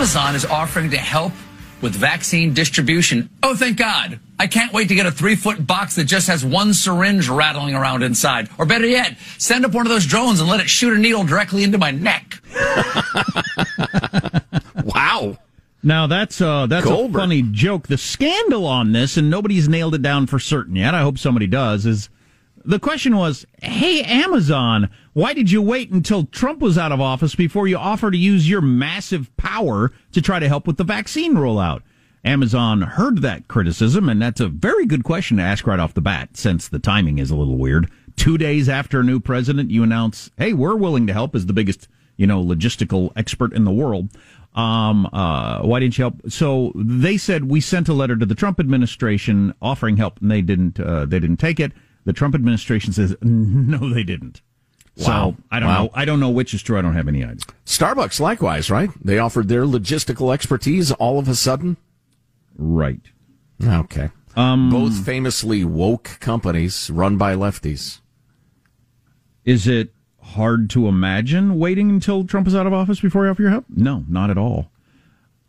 Amazon is offering to help with vaccine distribution. Oh, thank God. I can't wait to get a three foot box that just has one syringe rattling around inside. Or better yet, send up one of those drones and let it shoot a needle directly into my neck. wow. Now that's uh that's Goldberg. a funny joke. The scandal on this, and nobody's nailed it down for certain yet. I hope somebody does. Is the question was, hey Amazon, why did you wait until Trump was out of office before you offer to use your massive power to try to help with the vaccine rollout? Amazon heard that criticism, and that's a very good question to ask right off the bat, since the timing is a little weird. Two days after a new president, you announce, "Hey, we're willing to help." As the biggest, you know, logistical expert in the world, um, uh, why didn't you help? So they said we sent a letter to the Trump administration offering help, and they didn't. Uh, they didn't take it. The Trump administration says no, they didn't. Wow. So I don't Wow. know. I don't know which is true. I don't have any idea. Starbucks, likewise, right? They offered their logistical expertise all of a sudden. Right. Okay. Um, Both famously woke companies run by lefties. Is it hard to imagine waiting until Trump is out of office before you offer your help? No, not at all.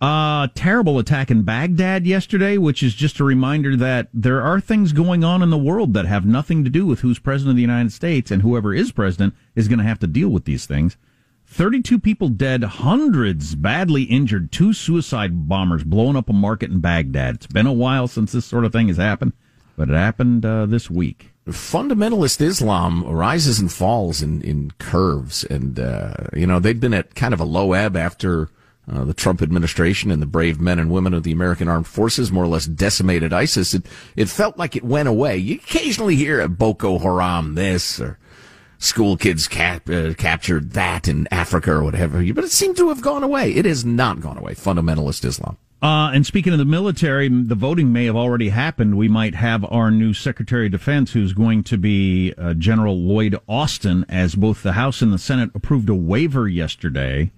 Uh, terrible attack in Baghdad yesterday, which is just a reminder that there are things going on in the world that have nothing to do with who's president of the United States, and whoever is president is going to have to deal with these things. 32 people dead, hundreds badly injured, two suicide bombers blowing up a market in Baghdad. It's been a while since this sort of thing has happened, but it happened uh, this week. Fundamentalist Islam rises and falls in, in curves. And, uh, you know, they'd been at kind of a low ebb after uh, the Trump administration and the brave men and women of the American Armed Forces more or less decimated ISIS. It, it felt like it went away. You occasionally hear a Boko Haram this or school kids cap, uh, captured that in Africa or whatever, but it seemed to have gone away. It has not gone away. Fundamentalist Islam. Uh, and speaking of the military, the voting may have already happened. We might have our new Secretary of Defense, who's going to be uh, General Lloyd Austin, as both the House and the Senate approved a waiver yesterday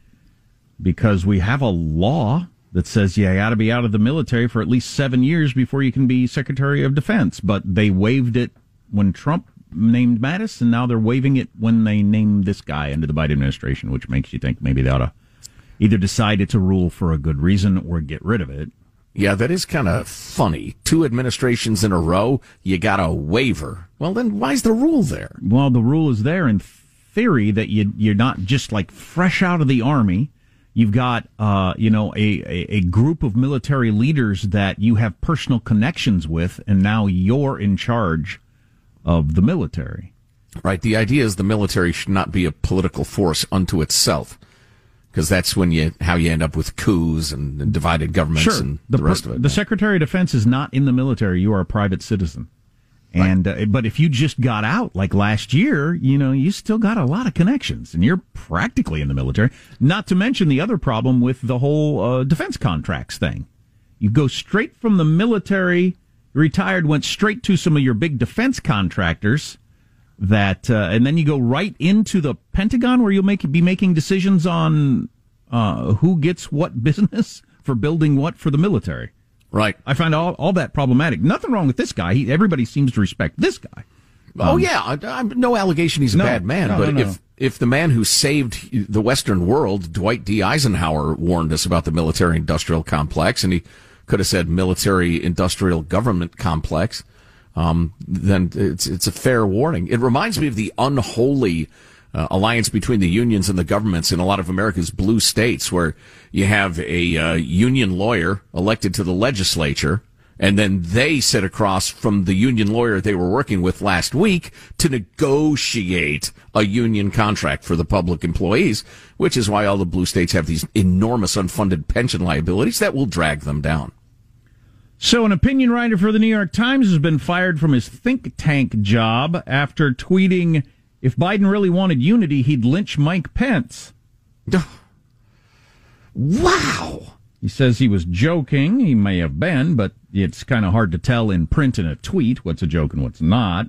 because we have a law that says you got to be out of the military for at least seven years before you can be Secretary of Defense. But they waived it when Trump named Mattis, and now they're waiving it when they name this guy under the Biden administration, which makes you think maybe they ought to either decide it's a rule for a good reason or get rid of it. Yeah, that is kind of funny. Two administrations in a row, you got a waiver. Well, then why's the rule there? Well, the rule is there in theory that you you're not just like fresh out of the army. You've got, uh, you know, a, a, a group of military leaders that you have personal connections with, and now you're in charge of the military. Right. The idea is the military should not be a political force unto itself, because that's when you how you end up with coups and, and divided governments and the, the rest of it. The Secretary of Defense is not in the military. You are a private citizen. And uh, but if you just got out like last year, you know, you still got a lot of connections, and you're practically in the military. Not to mention the other problem with the whole uh, defense contracts thing. You go straight from the military, retired, went straight to some of your big defense contractors. That uh, and then you go right into the Pentagon, where you'll make be making decisions on uh, who gets what business for building what for the military. Right. I find all, all that problematic. Nothing wrong with this guy. He, everybody seems to respect this guy. Oh, um, oh yeah, I, I, no allegation he's a no, bad man, no, but no, if if the man who saved the Western world, Dwight D. Eisenhower, warned us about the military-industrial complex, and he could have said military-industrial government complex, um, then it's it's a fair warning. It reminds me of the unholy uh, alliance between the unions and the governments in a lot of America's blue states, where you have a uh, union lawyer elected to the legislature, and then they sit across from the union lawyer they were working with last week to negotiate a union contract for the public employees, which is why all the blue states have these enormous unfunded pension liabilities that will drag them down. So, an opinion writer for the New York Times has been fired from his think tank job after tweeting if Biden really wanted unity, he'd lynch Mike Pence. Wow. He says he was joking. He may have been, but it's kind of hard to tell in print in a tweet what's a joke and what's not.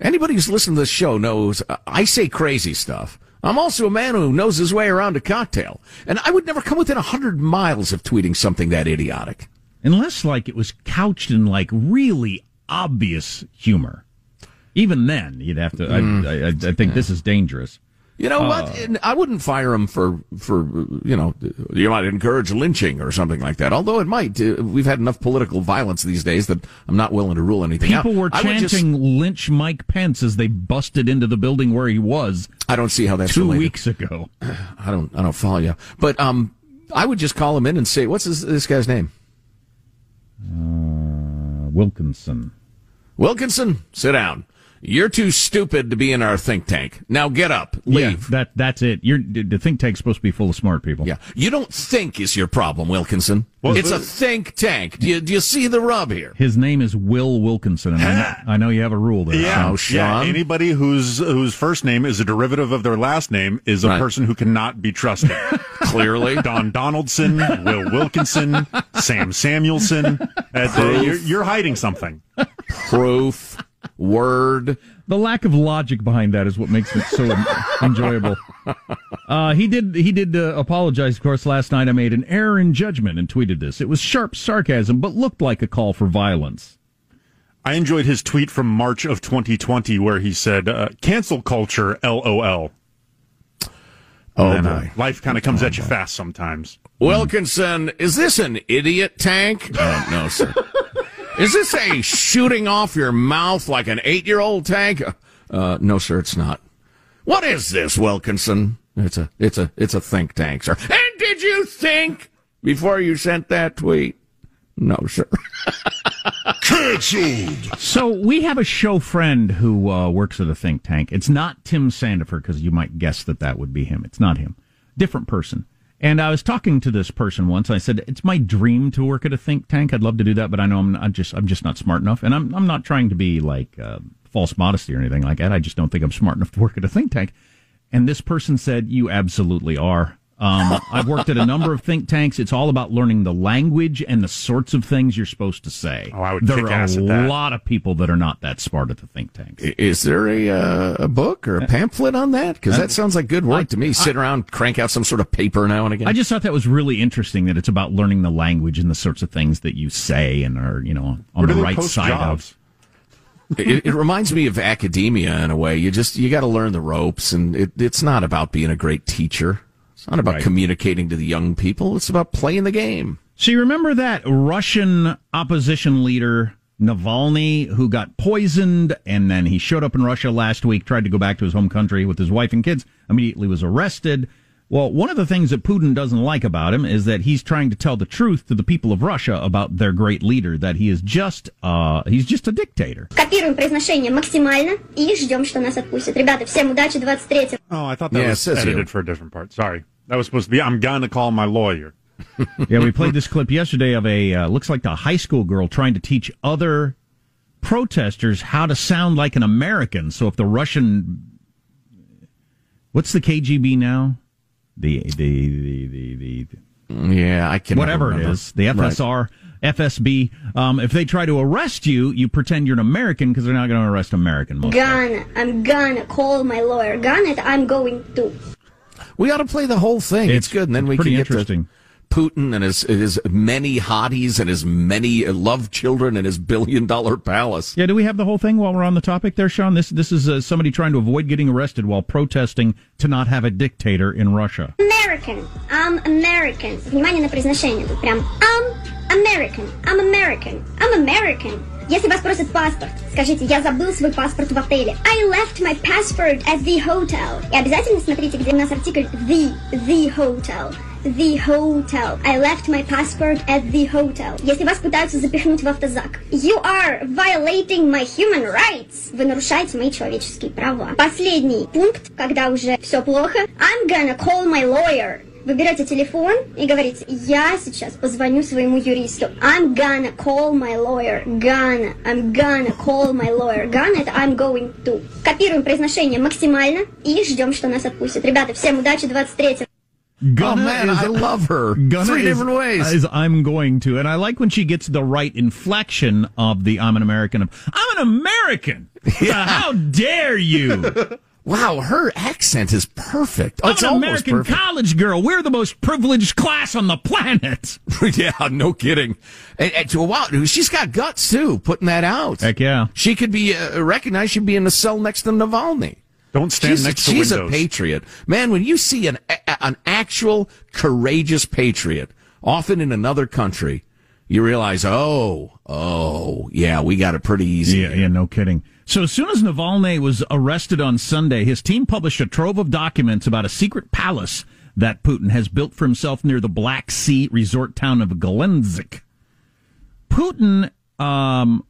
Anybody who's listened to this show knows uh, I say crazy stuff. I'm also a man who knows his way around a cocktail, and I would never come within a hundred miles of tweeting something that idiotic. Unless, like, it was couched in, like, really obvious humor. Even then, you'd have to. Mm. I, I, I, think this is dangerous. You know uh, what? I wouldn't fire him for for you know you might encourage lynching or something like that. Although it might. Uh, we've had enough political violence these days that I'm not willing to rule anything People out. were chanting just, "lynch Mike Pence" as they busted into the building where he was. I don't see how that's two related. weeks ago. I don't. I don't follow you. But um, I would just call him in and say, "What's this, this guy's name?" Uh, Wilkinson. Wilkinson, sit down. You're too stupid to be in our think tank. Now get up, leave. Yeah, that that's it. You're, the think tank's supposed to be full of smart people. Yeah, you don't think is your problem, Wilkinson. Well, it's a think tank. Do you, do you see the rub here? His name is Will Wilkinson, and I know, I know you have a rule there. Yeah, oh, yeah. Anybody whose whose first name is a derivative of their last name is a right. person who cannot be trusted. Clearly, Don Donaldson, Will Wilkinson, Sam Samuelson. Uh, you're, you're hiding something. Proof word. The lack of logic behind that is what makes it so enjoyable. Uh, he did he did uh, apologize, of course. Last night I made an error in judgment and tweeted this. It was sharp sarcasm, but looked like a call for violence. I enjoyed his tweet from March of 2020 where he said, uh, "Cancel culture, lol." Oh then, uh, boy, life kind of comes oh, at you boy. fast sometimes. Wilkinson, is this an idiot tank? Oh, no, sir. Is this a shooting off your mouth like an eight year old tank? Uh, no, sir, it's not. What is this, Wilkinson? It's a, it's a, it's a think tank, sir. And did you think before you sent that tweet? No, sir. Cancelled. So we have a show friend who uh, works at a think tank. It's not Tim Sandefur because you might guess that that would be him. It's not him. Different person. And I was talking to this person once. I said, "It's my dream to work at a think tank. I'd love to do that, but I know I'm, I'm just I'm just not smart enough, and I'm I'm not trying to be like uh, false modesty or anything like that. I just don't think I'm smart enough to work at a think tank." And this person said, "You absolutely are. Um, I've worked at a number of think tanks. It's all about learning the language and the sorts of things you're supposed to say. Oh, I would there are a lot of people that are not that smart at the think tanks. Is there a uh, a book or a pamphlet on that? Because that sounds like good work I, to me. Sit around, crank out some sort of paper now and again. I just thought that was really interesting. That it's about learning the language and the sorts of things that you say and are you know on the right side jobs? of. it, it, reminds me of academia in a way. You just you got to learn the ropes, and it, it's not about being a great teacher. It's not about right. communicating to the young people. It's about playing the game. So you remember that Russian opposition leader Navalny, who got poisoned, and then he showed up in Russia last week, tried to go back to his home country with his wife and kids, immediately was arrested. Well, one of the things that Putin doesn't like about him is that he's trying to tell the truth to the people of Russia about their great leader, that he is just, uh, he's just a dictator. Копируем произношение максимально и ждем, что нас отпустят. Ребята, всем удачи 23 Oh, I thought that Yeah, it was says edited here. for a different part. Sorry. That was supposed to be, I'm gonna call my lawyer. yeah, we played this clip yesterday of a uh, looks like a high school girl trying to teach other protesters how to sound like an American. So if the Russian, what's the KGB now? The the the the, the, Yeah, I can whatever it is, the FSR. FSB. Um, if they try to arrest you, you pretend you're an American because they're not going to arrest American. Most likely. Gonna, I'm gonna call my lawyer. Gonna, I'm going to. We ought to play the whole thing. It's, It's good, and then we pretty can get to interesting. Putin and his his many hotties and his many love children and his billion dollar palace. Yeah, do we have the whole thing while we're on the topic there, Sean? This this is uh, somebody trying to avoid getting arrested while protesting to not have a dictator in Russia. American. I'm American. Внимание на произношение тут прям. I'm American. I'm American. I'm American. Если вас просят паспорт, скажите, я забыл свой паспорт в отеле. I left my passport at the hotel. И обязательно смотрите, где у нас артикль the, the hotel. The hotel. I left my passport at the hotel. Если вас пытаются запихнуть в автозак. You are violating my human rights. Вы нарушаете мои человеческие права. Последний пункт, когда уже все плохо. I'm gonna call my lawyer. Вы берете телефон и говорите, я сейчас позвоню своему юристу. I'm gonna call my lawyer. Gonna. I'm gonna call my lawyer. Gonna это I'm going to. Копируем произношение максимально и ждем, что нас отпустят. Ребята, всем удачи 23 oh man, I love her. Gonna Three is- different ways. Is I'm going to, and I like when she gets the right inflection of the "I'm an American." I'm an American. Yeah, how dare you? Wow, her accent is perfect. Oh, I'm it's an American perfect. college girl. We're the most privileged class on the planet. yeah, no kidding. And, and, wow, she's got guts too. Putting that out. Heck yeah. She could be uh, recognized. She'd be in the cell next to Navalny. Don't stand she's, next to she's windows. a patriot, man. When you see an a- an actual courageous patriot, often in another country, you realize, oh, oh, yeah, we got it pretty easy. Yeah, yeah, no kidding. So as soon as Navalny was arrested on Sunday, his team published a trove of documents about a secret palace that Putin has built for himself near the Black Sea resort town of Gelendzhik. Putin um,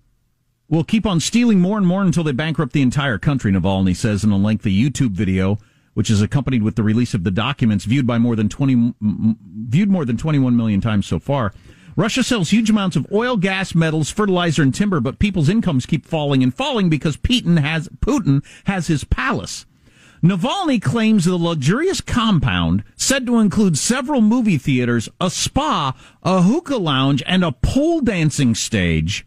will keep on stealing more and more until they bankrupt the entire country, Navalny says in a lengthy YouTube video, which is accompanied with the release of the documents viewed by more than 20, m- m- viewed more than 21 million times so far. Russia sells huge amounts of oil, gas, metals, fertilizer, and timber, but people's incomes keep falling and falling because Putin has, Putin has his palace. Navalny claims the luxurious compound, said to include several movie theaters, a spa, a hookah lounge, and a pole dancing stage,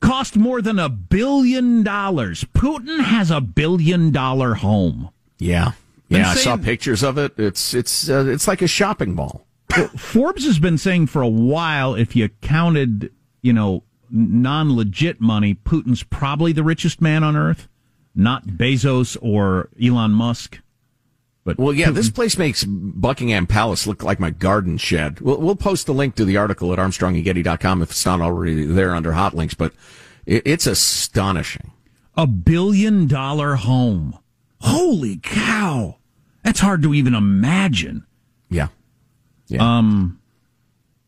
cost more than a billion dollars. Putin has a billion dollar home. Yeah, yeah. I saw pictures of it. It's it's uh, it's like a shopping mall. Forbes has been saying for a while if you counted, you know, non legit money, Putin's probably the richest man on earth, not Bezos or Elon Musk. But Well, yeah, this place makes Buckingham Palace look like my garden shed. We'll, we'll post the link to the article at armstrongandgetty.com if it's not already there under hot links, but it, it's astonishing. a billion dollar home. Holy cow. That's hard to even imagine. Yeah. Yeah.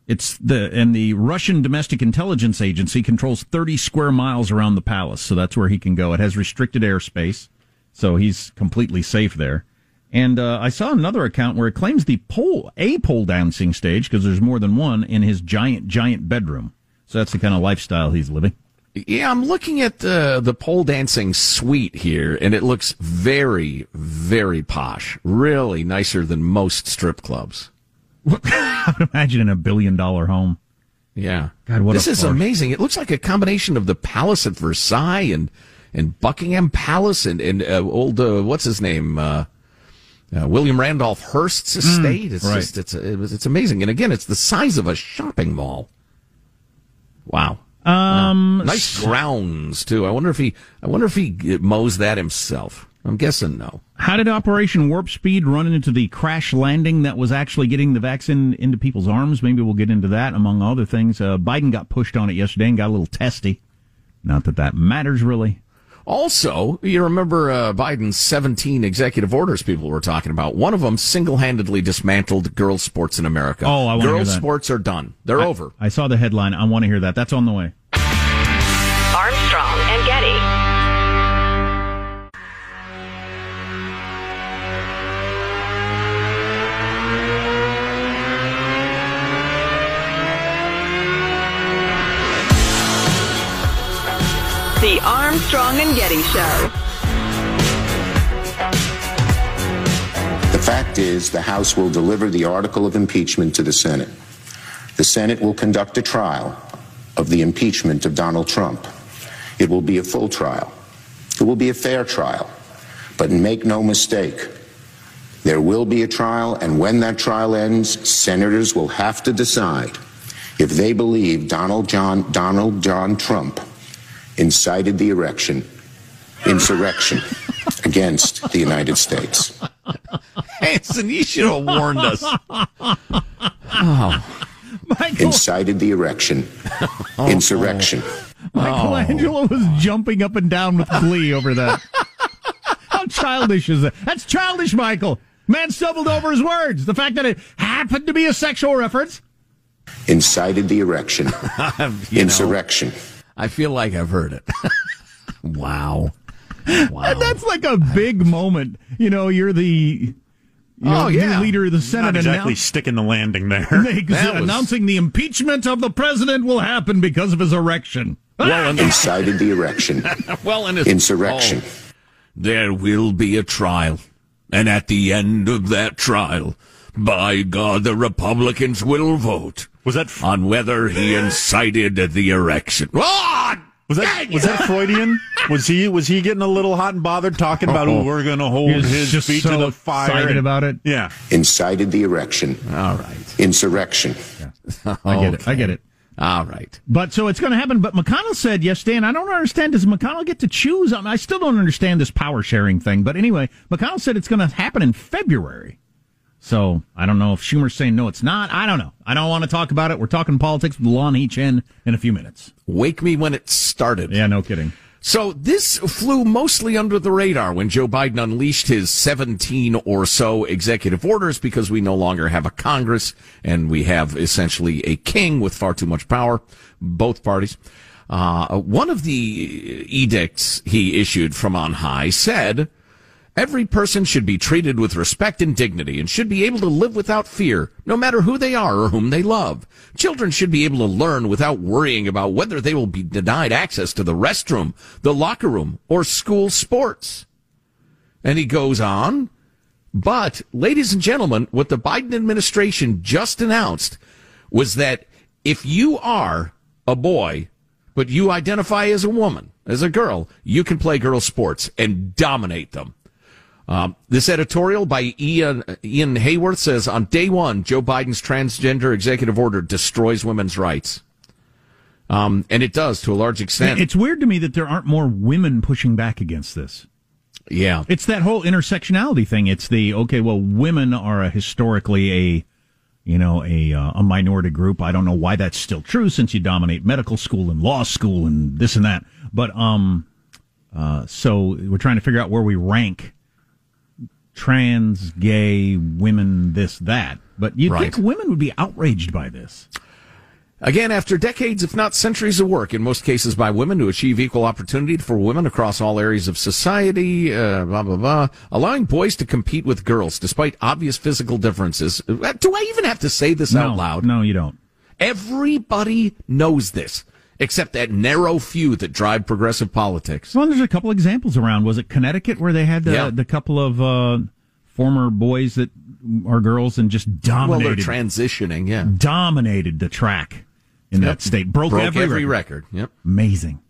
It's the and the Russian domestic intelligence agency controls 30 square miles around the palace, so that's where he can go. It has restricted airspace, so he's completely safe there. And uh, I saw another account where it claims the pole a pole dancing stage because there's more than one in his giant giant bedroom. So that's the kind of lifestyle he's living. Yeah, I'm looking at the the pole dancing suite here, and it looks very, very posh. Really nicer than most strip clubs. I would imagine in a billion dollar home. Yeah, God, what this is farce. amazing. It looks like a combination of the palace at Versailles and and Buckingham Palace and and uh, old uh, what's his name uh, uh, William Randolph Hearst's estate. it's Mm, right. just it's it was, it's amazing, and again, it's the size of a shopping mall. Wow. Um, Nice grounds too. I wonder if he. I wonder if he mows that himself. I'm guessing no. How did Operation Warp Speed run into the crash landing that was actually getting the vaccine into people's arms? Maybe we'll get into that, among other things. Uh, Biden got pushed on it yesterday and got a little testy. Not that that matters really. Also, you remember uh, Biden's 17 executive orders people were talking about. One of them single-handedly dismantled girls' sports in America. Oh, I hear Girls' sports are done. They're I- over. I saw the headline. I want to hear that. That's on the way. Armstrong and Getty Show. The fact is, the House will deliver the article of impeachment to the Senate. The Senate will conduct a trial of the impeachment of Donald Trump. It will be a full trial. It will be a fair trial. But make no mistake, there will be a trial, and when that trial ends, senators will have to decide if they believe Donald John, Donald John Trump incited the erection, insurrection against the United States. Hanson, you should have warned us. Oh, Michael, incited the erection, oh, insurrection. Michelangelo oh. was jumping up and down with glee over that. How childish is that? That's childish, Michael. Man stumbled over his words. The fact that it happened to be a sexual reference. incited the erection, you know, insurrection. I feel like I've heard it. wow. Wow. And that's like a big moment. You know, you're the you know, Oh, yeah. new leader of the Senate Not exactly announce- sticking the landing there. That was- announcing the impeachment of the president will happen because of his erection. well, ah! and Incited the erection, well, and it's, insurrection. Oh, there will be a trial, and at the end of that trial, by God, the Republicans will vote Was that on whether he incited the erection. Ah! was that was that Freudian? Was he was he getting a little hot and bothered talking about oh, we're going to hold his just feet so to the fire excited about it. Yeah, incited the erection, All right. insurrection. I get it. I get it. All right. But so it's going to happen. But McConnell said, yes, Dan, I don't understand. Does McConnell get to choose? I, mean, I still don't understand this power sharing thing. But anyway, McConnell said it's going to happen in February. So I don't know if Schumer's saying no, it's not. I don't know. I don't want to talk about it. We're talking politics with Lanhee. in in a few minutes. Wake me when it started. Yeah, no kidding. So this flew mostly under the radar when Joe Biden unleashed his 17 or so executive orders because we no longer have a Congress and we have essentially a king with far too much power, both parties. Uh, one of the edicts he issued from on high said, Every person should be treated with respect and dignity and should be able to live without fear, no matter who they are or whom they love. Children should be able to learn without worrying about whether they will be denied access to the restroom, the locker room, or school sports. And he goes on, but ladies and gentlemen, what the Biden administration just announced was that if you are a boy, but you identify as a woman, as a girl, you can play girl sports and dominate them. Um, this editorial by Ian, Ian Haworth says on day one, Joe Biden's transgender executive order destroys women's rights. Um, and it does to a large extent. It's weird to me that there aren't more women pushing back against this. yeah. It's that whole intersectionality thing. It's the okay. Well, women are a historically a, you know, a uh, a minority group. I don't know why that's still true since you dominate medical school and law school and this and that. But um, uh, so we're trying to figure out where we rank trans, gay, women, this, that. But you'd Right. think women would be outraged by this. Again, after decades, if not centuries of work, in most cases by women to achieve equal opportunity for women across all areas of society, uh, blah, blah, blah, allowing boys to compete with girls despite obvious physical differences. Uh, Do I even have to say this out loud? No, you don't. Everybody knows this, except that narrow few that drive progressive politics. Well, there's a couple examples around. Was it Connecticut where they had the, Yeah. the couple of uh, former boys that are girls and just Well, they're dominated transitioning, yeah. dominated the track in Yep. that state. Broke, Broke every, record. record. Yep. Amazing.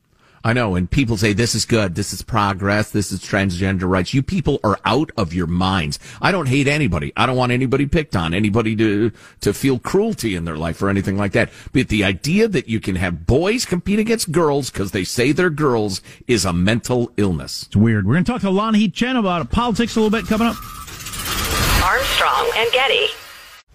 I know, and people say this is good, this is progress, this is transgender rights. You people are out of your minds. I don't hate anybody. I don't want anybody picked on, anybody to to feel cruelty in their life or anything like that. But the idea that you can have boys compete against girls because they say they're girls is a mental illness. It's weird. We're going to talk to Lanhee Chen about politics a little bit coming up. Armstrong and Getty.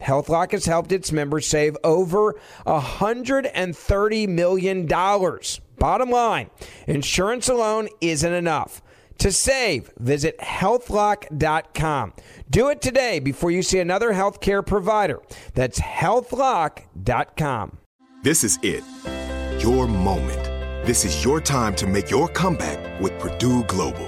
HealthLock has helped its members save over $130 million. Bottom line, insurance alone isn't enough. To save, visit healthlock.com. Do it today before you see another healthcare provider. That's healthlock.com. This is it. Your moment. This is your time to make your comeback with Purdue Global.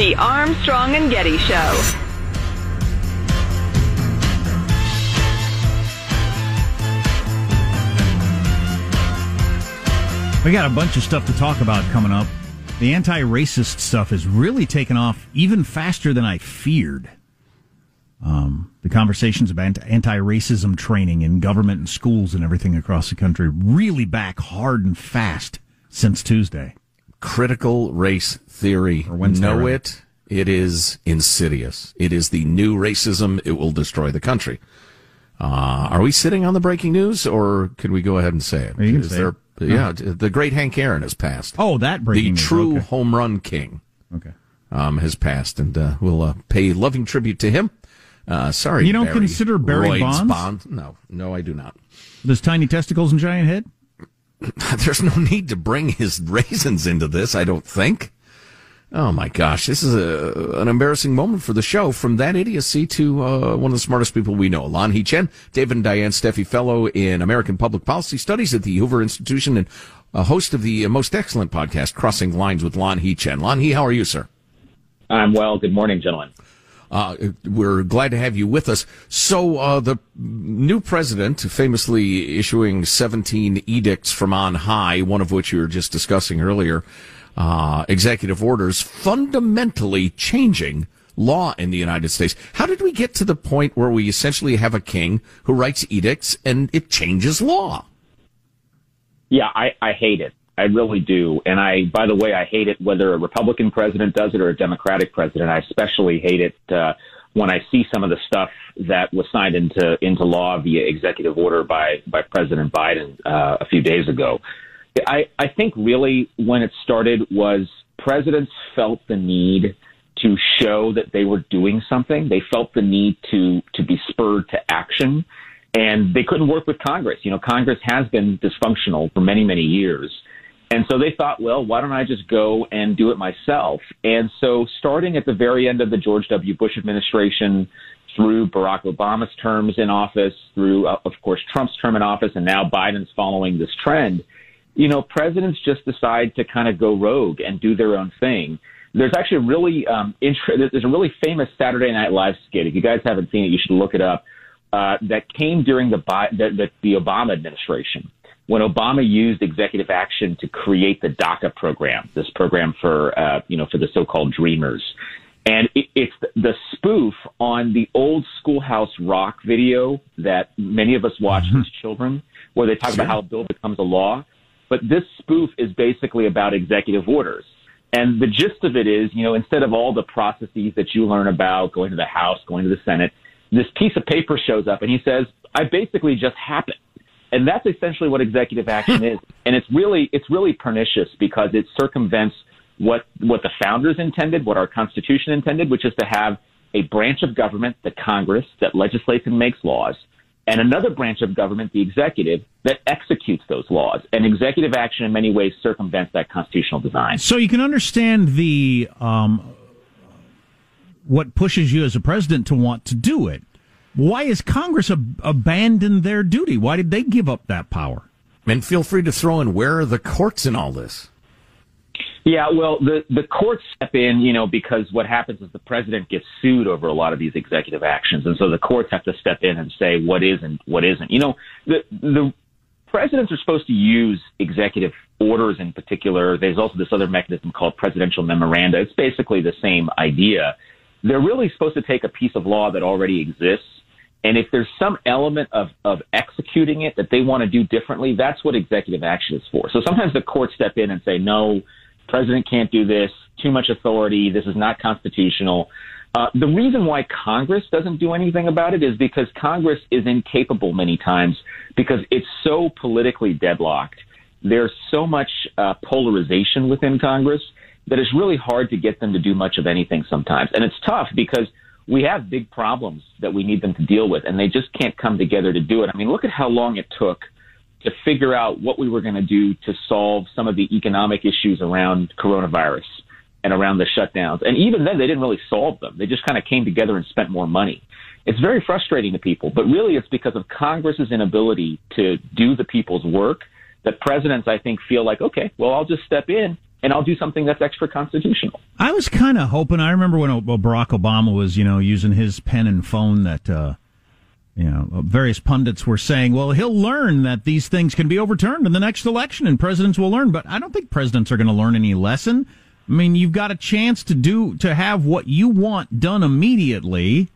The Armstrong and Getty Show. We got a bunch of stuff to talk about coming up. The anti racist stuff has really taken off even faster than I feared. Um, the conversations about anti racism training in government and schools and everything across the country really back hard and fast since Tuesday. Critical race theory. Or know it. It is insidious. It is the new racism. It will destroy the country. Uh, are we sitting on the breaking news, or can we go ahead and say it? Is say there- it. Yeah, the great Hank Aaron has passed. Oh, that breaking the news. true Okay. home run king Okay. um, has passed, and uh, we'll uh, pay loving tribute to him. Uh, sorry, You don't Barry consider Barry Bonds? Bond? No, no, I do not. Those tiny testicles and giant head? There's no need to bring his raisins into this. I don't think. Oh my gosh, this is a, an embarrassing moment for the show. From that idiocy to uh, one of the smartest people we know, Lanhee Chen, David and Diane Steffy Fellow in American Public Policy Studies at the Hoover Institution, and a host of the most excellent podcast, Crossing Lines with Lanhee Chen. Lanhee, how are you, sir? I'm well. Good morning, gentlemen. Uh, we're glad to have you with us. So, uh, the new president, famously issuing 17 edicts from on high, one of which you were just discussing earlier, uh, executive orders, fundamentally changing law in the United States. How did we get to the point where we essentially have a king who writes edicts and it changes law? Yeah, I, I hate it. I really do. And I, by the way, I hate it whether a Republican president does it or a Democratic president. I especially hate it uh, when I see some of the stuff that was signed into into law via executive order by by President Biden uh, a few days ago. I, I think really when it started was presidents felt the need to show that they were doing something. They felt the need to to be spurred to action, and they couldn't work with Congress. You know, Congress has been dysfunctional for many many years. And so they thought, well, why don't I just go and do it myself? And so starting at the very end of the George W. Bush administration, through Barack Obama's terms in office, through, uh, of course, Trump's term in office, and now Biden's following this trend, you know, presidents just decide to kind of go rogue and do their own thing. There's actually a really um, int- there's a really famous Saturday Night Live skit. If you guys haven't seen it, you should look it up. Uh, that came during the, the, the the Obama administration when Obama used executive action to create the DACA program, this program for uh, you know for the so-called Dreamers, and it, it's the spoof on the old Schoolhouse Rock video that many of us watched mm-hmm. as children, where they talk sure. about how a bill becomes a law. But this spoof is basically about executive orders. And the gist of it is, you know, instead of all the processes that you learn about going to the House, going to the Senate, this piece of paper shows up and he says, I basically just happened. And that's essentially what executive action is. And it's really, it's really pernicious because it circumvents what, what the founders intended, what our Constitution intended, which is to have a branch of government, the Congress, that legislates and makes laws, and another branch of government, the executive, that executes those laws. And executive action, in many ways, circumvents that constitutional design. So you can understand the um, what pushes you as a president to want to do it. Why has Congress ab- abandoned their duty? Why did they give up that power? And feel free to throw in where are the courts in all this? Yeah, well, the the courts step in, you know, because what happens is the president gets sued over a lot of these executive actions, and so the courts have to step in and say what is and what isn't. You know, the the presidents are supposed to use executive orders in particular. There's also this other mechanism called presidential memoranda. It's basically the same idea. They're really supposed to take a piece of law that already exists and if there's some element of, of executing it that they want to do differently, that's what executive action is for. So sometimes the courts step in and say, no, president can't do this, too much authority, this is not constitutional. Uh, the reason why Congress doesn't do anything about it is because Congress is incapable many times because it's so politically deadlocked. There's so much uh, polarization within Congress that it's really hard to get them to do much of anything sometimes. And it's tough because – we have big problems that we need them to deal with, and they just can't come together to do it. I mean, look at how long it took to figure out what we were going to do to solve some of the economic issues around coronavirus and around the shutdowns. And even then, they didn't really solve them. They just kind of came together and spent more money. It's very frustrating to people, but really it's because of Congress's inability to do the people's work that presidents, I think, feel like, okay, well, I'll just step in and I'll do something that's extra constitutional. I was kind of hoping. I remember when Barack Obama was, you know, using his pen and phone that, uh, you know, various pundits were saying, well, he'll learn that these things can be overturned in the next election and presidents will learn. But I don't think presidents are going to learn any lesson. I mean, you've got a chance to do, to have what you want done immediately.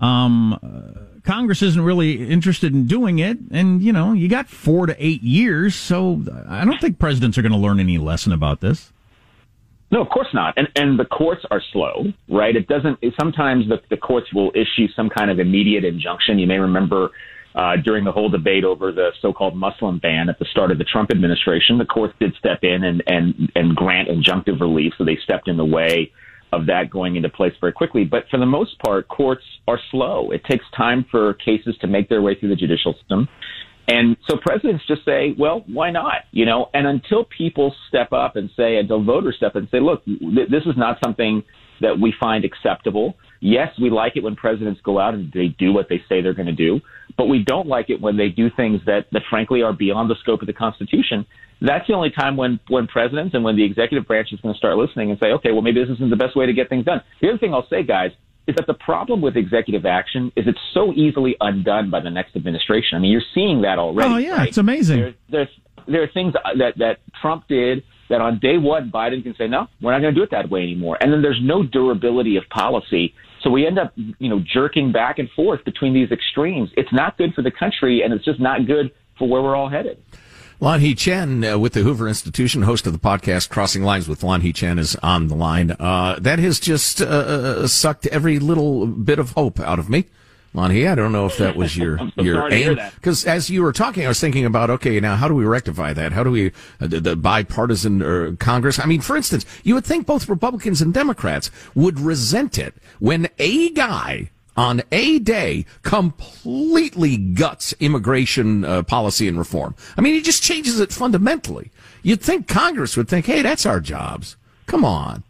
Um, uh, Congress isn't really interested in doing it, and you know you got four to eight years, so I don't think presidents are going to learn any lesson about this. No, of course not. And and the courts are slow, right? It doesn't. Sometimes the the courts will issue some kind of immediate injunction. You may remember. Uh, during the whole debate over the so-called Muslim ban at the start of the Trump administration, the courts did step in and, and, and grant injunctive relief. So they stepped in the way of that going into place very quickly. But for the most part, courts are slow. It takes time for cases to make their way through the judicial system. And so presidents just say, well, why not? You know, and until people step up and say, until voters step up and say, look, th- this is not something that we find acceptable. Yes, we like it when presidents go out and they do what they say they're going to do, but we don't like it when they do things that, that frankly are beyond the scope of the Constitution that's the only time when, when presidents and when the executive branch is going to start listening and say, okay, well, maybe this isn't the best way to get things done. The other thing I'll say, guys, is that the problem with executive action is it's so easily undone by the next administration. I mean, you're seeing that already. Oh, yeah, right? it's amazing. There, there's, there are things that, that Trump did that on day one, Biden can say, no, we're not going to do it that way anymore. And then there's no durability of policy. So we end up, you know, jerking back and forth between these extremes. It's not good for the country, and it's just not good for where we're all headed. Lanhee Chen uh, with the Hoover Institution, host of the podcast Crossing Lines with Lanhee Chen, is on the line. Uh, that has just uh, uh, sucked every little bit of hope out of me. Lanhee, I don't know if that was your so your aim. Because as you were talking, I was thinking about, okay, now how do we rectify that? How do we uh, the, the, bipartisan uh, Congress? I mean, for instance, you would think both Republicans and Democrats would resent it when a guy on a day completely guts immigration uh, policy and reform. I mean, he just changes it fundamentally. You'd think Congress would think, hey, that's our jobs. Come on.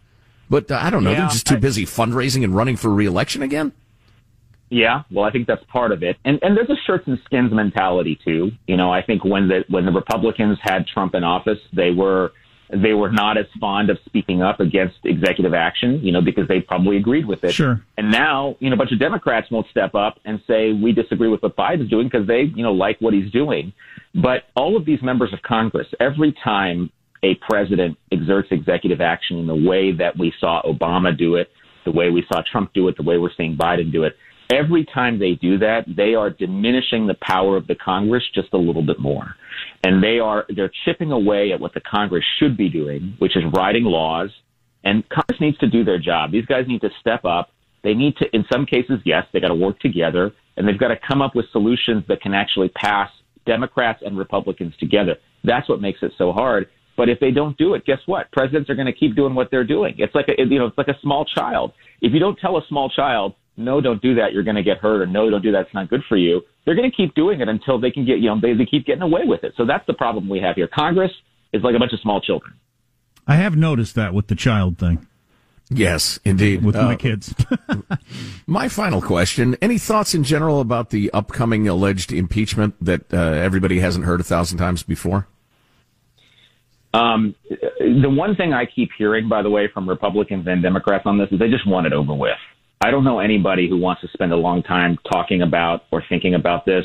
But uh, I don't know. Yeah, they're just too I, busy fundraising and running for reelection again. Yeah, well, I think that's part of it, and and there's a shirts and skins mentality too. You know, I think when the when the Republicans had Trump in office, they were they were not as fond of speaking up against executive action, you know, because they probably agreed with it. Sure. And now, you know, a bunch of Democrats won't step up and say we disagree with what Biden's doing because they, you know, like what he's doing. But all of these members of Congress, every time a president exerts executive action in the way that we saw Obama do it, the way we saw Trump do it, the way we're seeing Biden do it, every time they do that, they are diminishing the power of the Congress just a little bit more. And they are, they're chipping away at what the Congress should be doing, which is writing laws. And Congress needs to do their job. These guys need to step up. They need to, in some cases, yes, they got to work together and they've got to come up with solutions that can actually pass Democrats and Republicans together. That's what makes it so hard. But if they don't do it, guess what? Presidents are going to keep doing what they're doing. It's like a, you know, it's like a small child. If you don't tell a small child, no, don't do that, you're going to get hurt, or no, don't do that, it's not good for you. They're going to keep doing it until they can get, you know, they, they keep getting away with it. So that's the problem we have here. Congress is like a bunch of small children. I have noticed that with the child thing. Yes, indeed. With uh, my kids. my final question Any thoughts in general about the upcoming alleged impeachment that uh, everybody hasn't heard a thousand times before? Um, the one thing I keep hearing, by the way, from Republicans and Democrats on this is they just want it over with. I don't know anybody who wants to spend a long time talking about or thinking about this.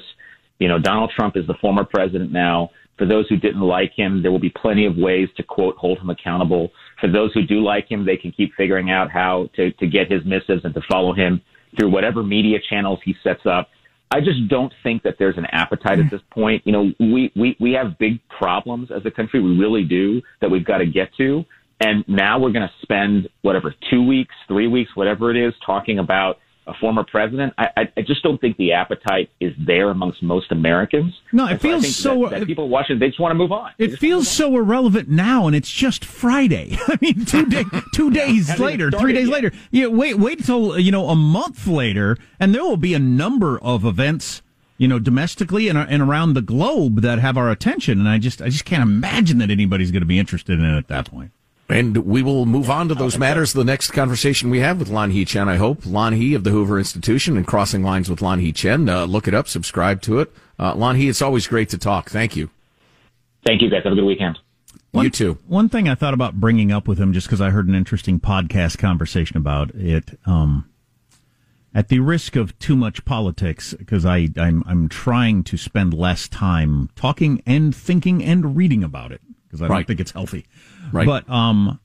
You know, Donald Trump is the former president now. For those who didn't like him, there will be plenty of ways to quote hold him accountable. For those who do like him, they can keep figuring out how to, to get his missives and to follow him through whatever media channels he sets up. I just don't think that there's an appetite at this point. You know, we, we, we have big problems as a country. We really do that we've got to get to. And now we're going to spend whatever two weeks, three weeks, whatever it is, talking about a former president. I, I, I just don't think the appetite is there amongst most Americans. No, it feels so. That, that uh, people watching, they just want to move on. It feels so irrelevant now, and it's just Friday. I mean, two day, two days later, three days yet. later. Yeah, wait, wait until you know a month later, and there will be a number of events you know, domestically and, and around the globe that have our attention. And I just, I just can't imagine that anybody's going to be interested in it at that point. And we will move on to those matters. The next conversation we have with Lanhee Chen, I hope. Lanhee of the Hoover Institution and Crossing Lines with Lanhee Chen. Uh, look it up, subscribe to it. Uh, Lanhee, it's always great to talk. Thank you. Thank you, guys. Have a good weekend. One, you too. One thing I thought about bringing up with him, just because I heard an interesting podcast conversation about it, um, at the risk of too much politics, because I I'm I'm trying to spend less time talking and thinking and reading about it because I don't think it's healthy. Right. But um,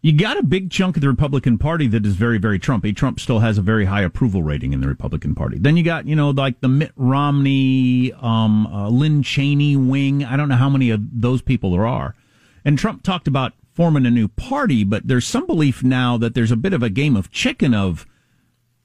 you got a big chunk of the Republican Party that is very, very Trumpy. Trump still has a very high approval rating in the Republican Party. Then you got, you know, like the Mitt Romney, um, uh, Lynn Cheney wing. I don't know how many of those people there are. And Trump talked about forming a new party, but there's some belief now that there's a bit of a game of chicken of,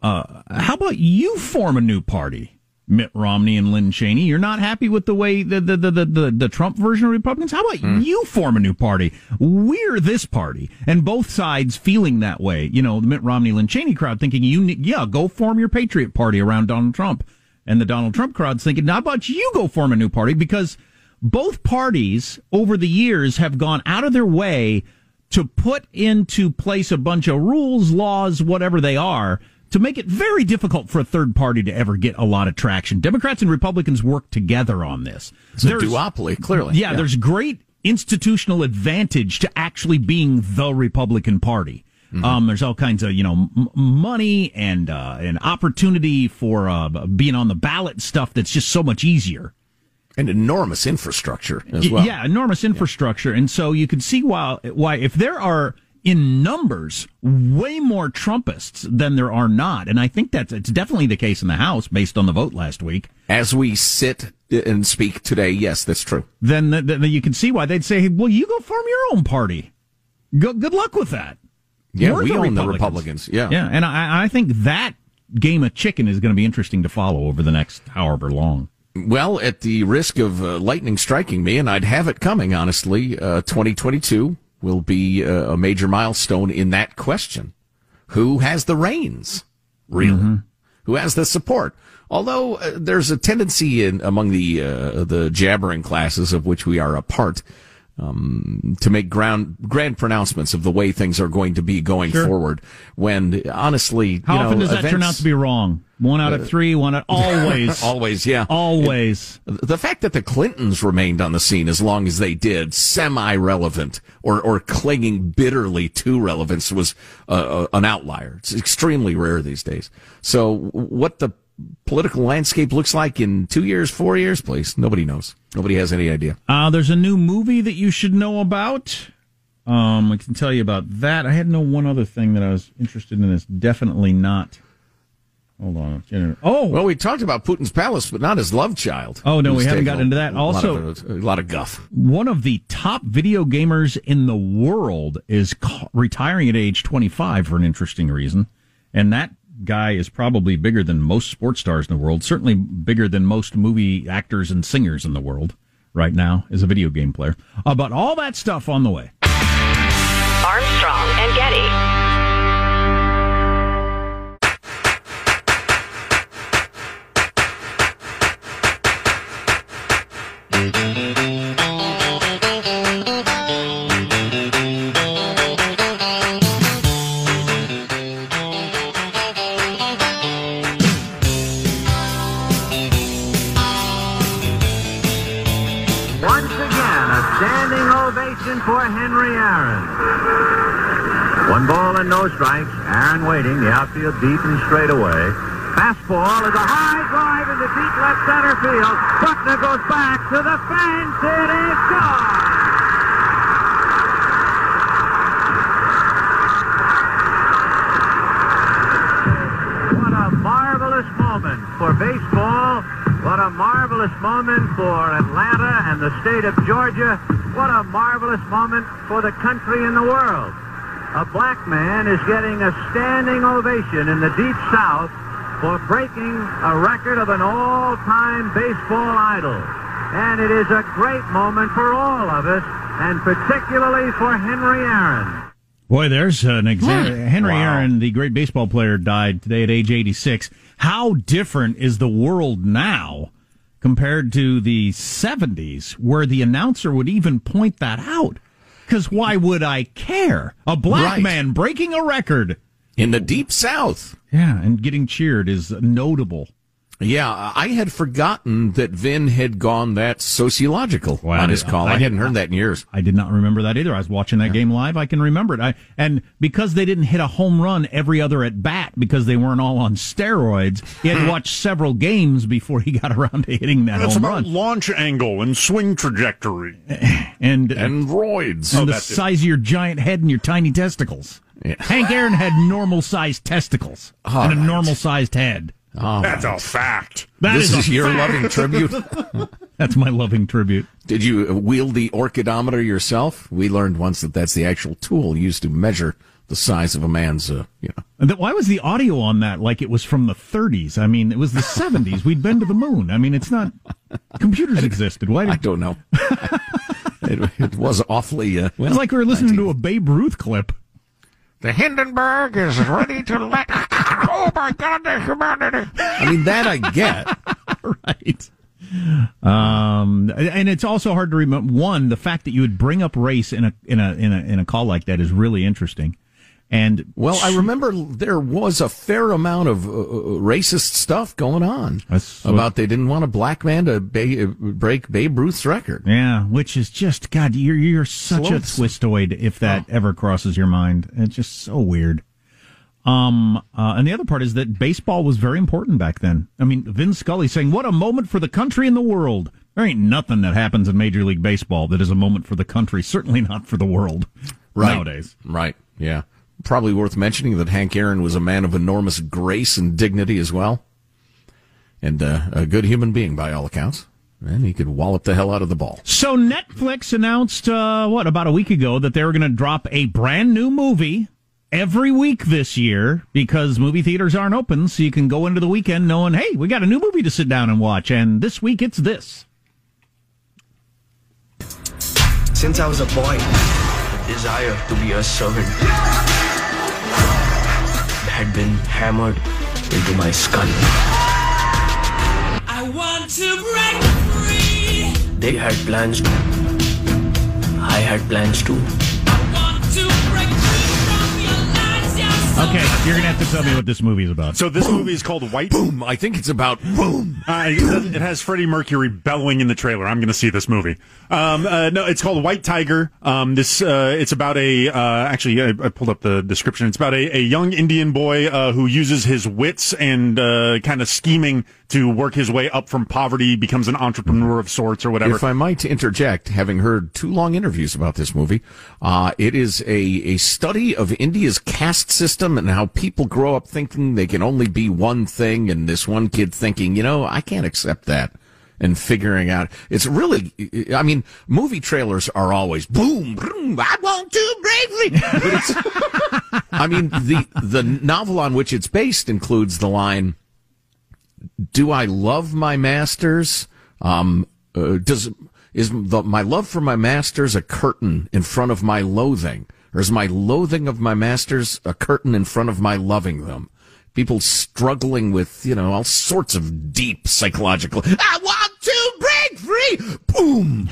uh, how about you form a new party? Mitt Romney and Lynn Cheney. You're not happy with the way the the the the, the Trump version of Republicans. How about mm. you form a new party? We're this party, and both sides feeling that way. You know, the Mitt Romney Lynn Cheney crowd thinking you yeah go form your Patriot Party around Donald Trump, and the Donald Trump crowd's thinking how about you go form a new party because both parties over the years have gone out of their way to put into place a bunch of rules, laws, whatever they are to make it very difficult for a third party to ever get a lot of traction. Democrats and Republicans work together on this. It's there's, a duopoly, clearly. Yeah, yeah, there's great institutional advantage to actually being the Republican Party. Mm-hmm. Um, there's all kinds of you know m- money and uh, and opportunity for uh, being on the ballot stuff that's just so much easier. And enormous infrastructure as well. Yeah, enormous infrastructure, yeah. and so you can see why why if there are in numbers way more Trumpists than there are not. And I think that's it's definitely the case in the House based on the vote last week. As we sit and speak today, yes, that's true. Then, then you can see why they'd say, "Well, you go form your own party. Go, good luck with that." Yeah, We're we the own the Republicans. Republicans. Yeah, Yeah, and I, I think that game of chicken is going to be interesting to follow over the next however long. Well, at the risk of uh, lightning striking me, and I'd have it coming, honestly, uh, 2022 will be uh, a major milestone in that question. Who has the reins, really? Who has the support? Although uh, there's a tendency in among the uh, the jabbering classes of which we are a part um, to make ground grand pronouncements of the way things are going to be going Sure. forward. When honestly, How you often know, does that turn out to be wrong? One out of three, one out always, always, yeah, always. the fact that the Clintons remained on the scene as long as they did, semi-relevant or or clinging bitterly to relevance, was uh, uh, an outlier. It's extremely rare these days. So, what the political landscape looks like in two years, four years, please, nobody knows. Nobody has any idea. Uh, there's a new movie that you should know about. Um, I can tell you about that. I had no one other thing that I was interested in. It's definitely not. Hold on. Oh, well, we talked about Putin's palace, but not his love child. Oh, no, we haven't gotten into that. a lot Also- of- a lot of guff. One of the top video gamers in the world is retiring at age 25 for an interesting reason. And that guy is probably bigger than most sports stars in the world, certainly bigger than most movie actors and singers in the world right now as a video game player. Uh, but all that stuff on the way. Armstrong and Getty. Once no strikes. Aaron waiting. The outfield deep and straight away. Fastball is a high drive into deep left center field. Buckner goes back to the fence. It is gone. What a marvelous moment for baseball. What a marvelous moment for Atlanta and the state of Georgia. What a marvelous moment for the country and the world. A black man is getting a standing ovation in the deep south for breaking a record of an all-time baseball idol. And it is a great moment for all of us, and particularly for Henry Aaron. Boy, there's an example. Henry Wow. Aaron, the great baseball player, died today at age 86. How different is the world now compared to the 70s, where the announcer would even point that out? Because why would I care? A black Right. man breaking a record in the deep south. Yeah, and getting cheered is notable. Yeah, I had forgotten that Vin had gone that sociological Well, on his call. I, did- hadn't heard that in years. I did not remember that either. I was watching that game live. I can remember it. I, and because they didn't hit a home run every other at bat because they weren't all on steroids, he had hmm. to watch several games before he got around to hitting that It's home about run. launch angle and swing trajectory. And uh, and roids. and Oh, the that's it. size of your giant head and your tiny testicles. Hank Aaron had normal sized testicles All and a normal sized head. All That's right. a fact. That this is is your fact. loving tribute. That's my loving tribute. Did you wield the orchidometer yourself? We learned once that that's the actual tool used to measure the size of a man's, uh, you know. And then why was the audio on that like it was from the 30s? I mean, it was the 70s. We'd been to the moon. I mean, it's not. Computers existed. Why I don't know. it, it was awfully. Uh, well, it's like we were listening to a Babe Ruth clip. The Hindenburg is ready to let. Oh my God, the humanity! I mean, that I get. right. Um, and it's also hard to remember. One, the fact that you would bring up race in a in a in a in a call like that is really interesting. And Well, I remember there was a fair amount of uh, uh, racist stuff going on about they didn't want a black man to ba- break Babe Ruth's record. yeah, which is just God, you're you're such a twistoid if that ever crosses your mind. It's just so weird. Um, uh, and the other part is that baseball was very important back then. I mean, Vin Scully saying, "What a moment for the country and the world." There ain't nothing that happens in Major League Baseball that is a moment for the country. Certainly not for the world Right. nowadays. Right. Yeah. Probably worth mentioning that Hank Aaron was a man of enormous grace and dignity as well, and uh, a good human being by all accounts. and he could wallop the hell out of the ball. So Netflix announced, uh, what, about a week ago that they were going to drop a brand new movie every week this year because movie theaters aren't open. So you can go into the weekend knowing, hey, we got a new movie to sit down and watch. And this week it's this. Since I was a boy, the desire to be a servant had been hammered into my skull. I want to break free. They had plans too. I had plans too. Okay, you're going to have to tell me what this movie is about. So this movie is called White. Boom! I think it's about boom. Uh, it, it has Freddie Mercury bellowing in the trailer. I'm going to see this movie. Um, uh, no, it's called White Tiger. Um, this uh, it's about a uh, actually I, I pulled up the description. It's about a, a young Indian boy uh, who uses his wits and uh, kind of scheming to work his way up from poverty, becomes an entrepreneur of sorts or whatever. If I might interject, having heard two long interviews about this movie, uh, it is a, a study of India's caste system and how people grow up thinking they can only be one thing, and this one kid thinking, you know, I can't accept that. And figuring out, it's really, I mean, movie trailers are always boom, boom, I want to it's, I mean, the, the novel on which it's based includes the line, do I love my masters? Um, uh, does is the, my love for my masters a curtain in front of my loathing, or is my loathing of my masters a curtain in front of my loving them? People struggling with you know all sorts of deep psychological. I want to break free. Boom.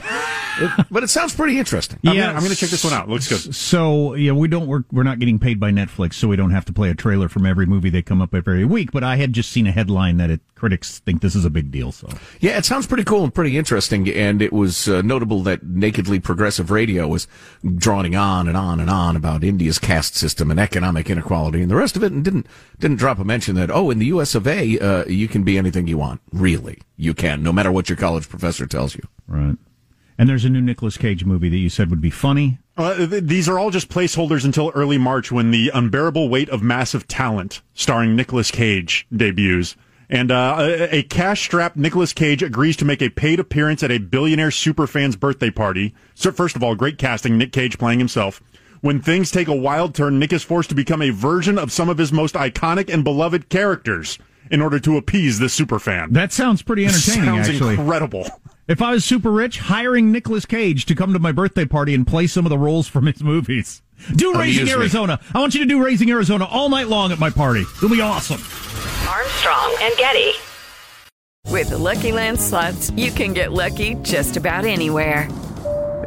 It- but it sounds pretty interesting. I'm I'm gonna check this one out. Looks good. So yeah, we don't we're, we're not getting paid by Netflix, so we don't have to play a trailer from every movie they come up every week. But I had just seen a headline that it, critics think this is a big deal. So Yeah, it sounds pretty cool and pretty interesting. And it was uh, notable that Nakedly Progressive Radio was droning on and on and on about India's caste system and economic inequality and the rest of it, and didn't didn't drop a mention that oh, in the U.S. of A, uh, you can be anything you want. Really, you can, no matter what your college professor tells you. right. And there's a new Nicolas Cage movie that you said would be funny. Uh, th- these are all just placeholders until early March when the unbearable weight of massive talent, starring Nicolas Cage, debuts. And uh, a, a cash-strapped Nicolas Cage agrees to make a paid appearance at a billionaire superfan's birthday party. So, first of all, great casting, Nick Cage playing himself. When things take a wild turn, Nick is forced to become a version of some of his most iconic and beloved characters in order to appease the superfan. That sounds pretty entertaining. That sounds actually, incredible. If I was super rich, hiring Nicolas Cage to come to my birthday party and play some of the roles from his movies. Do Raising Amuse me. Arizona. I want you to do Raising Arizona all night long at my party. It'll be awesome. Armstrong and Getty. With the Lucky Land slots, you can get lucky just about anywhere.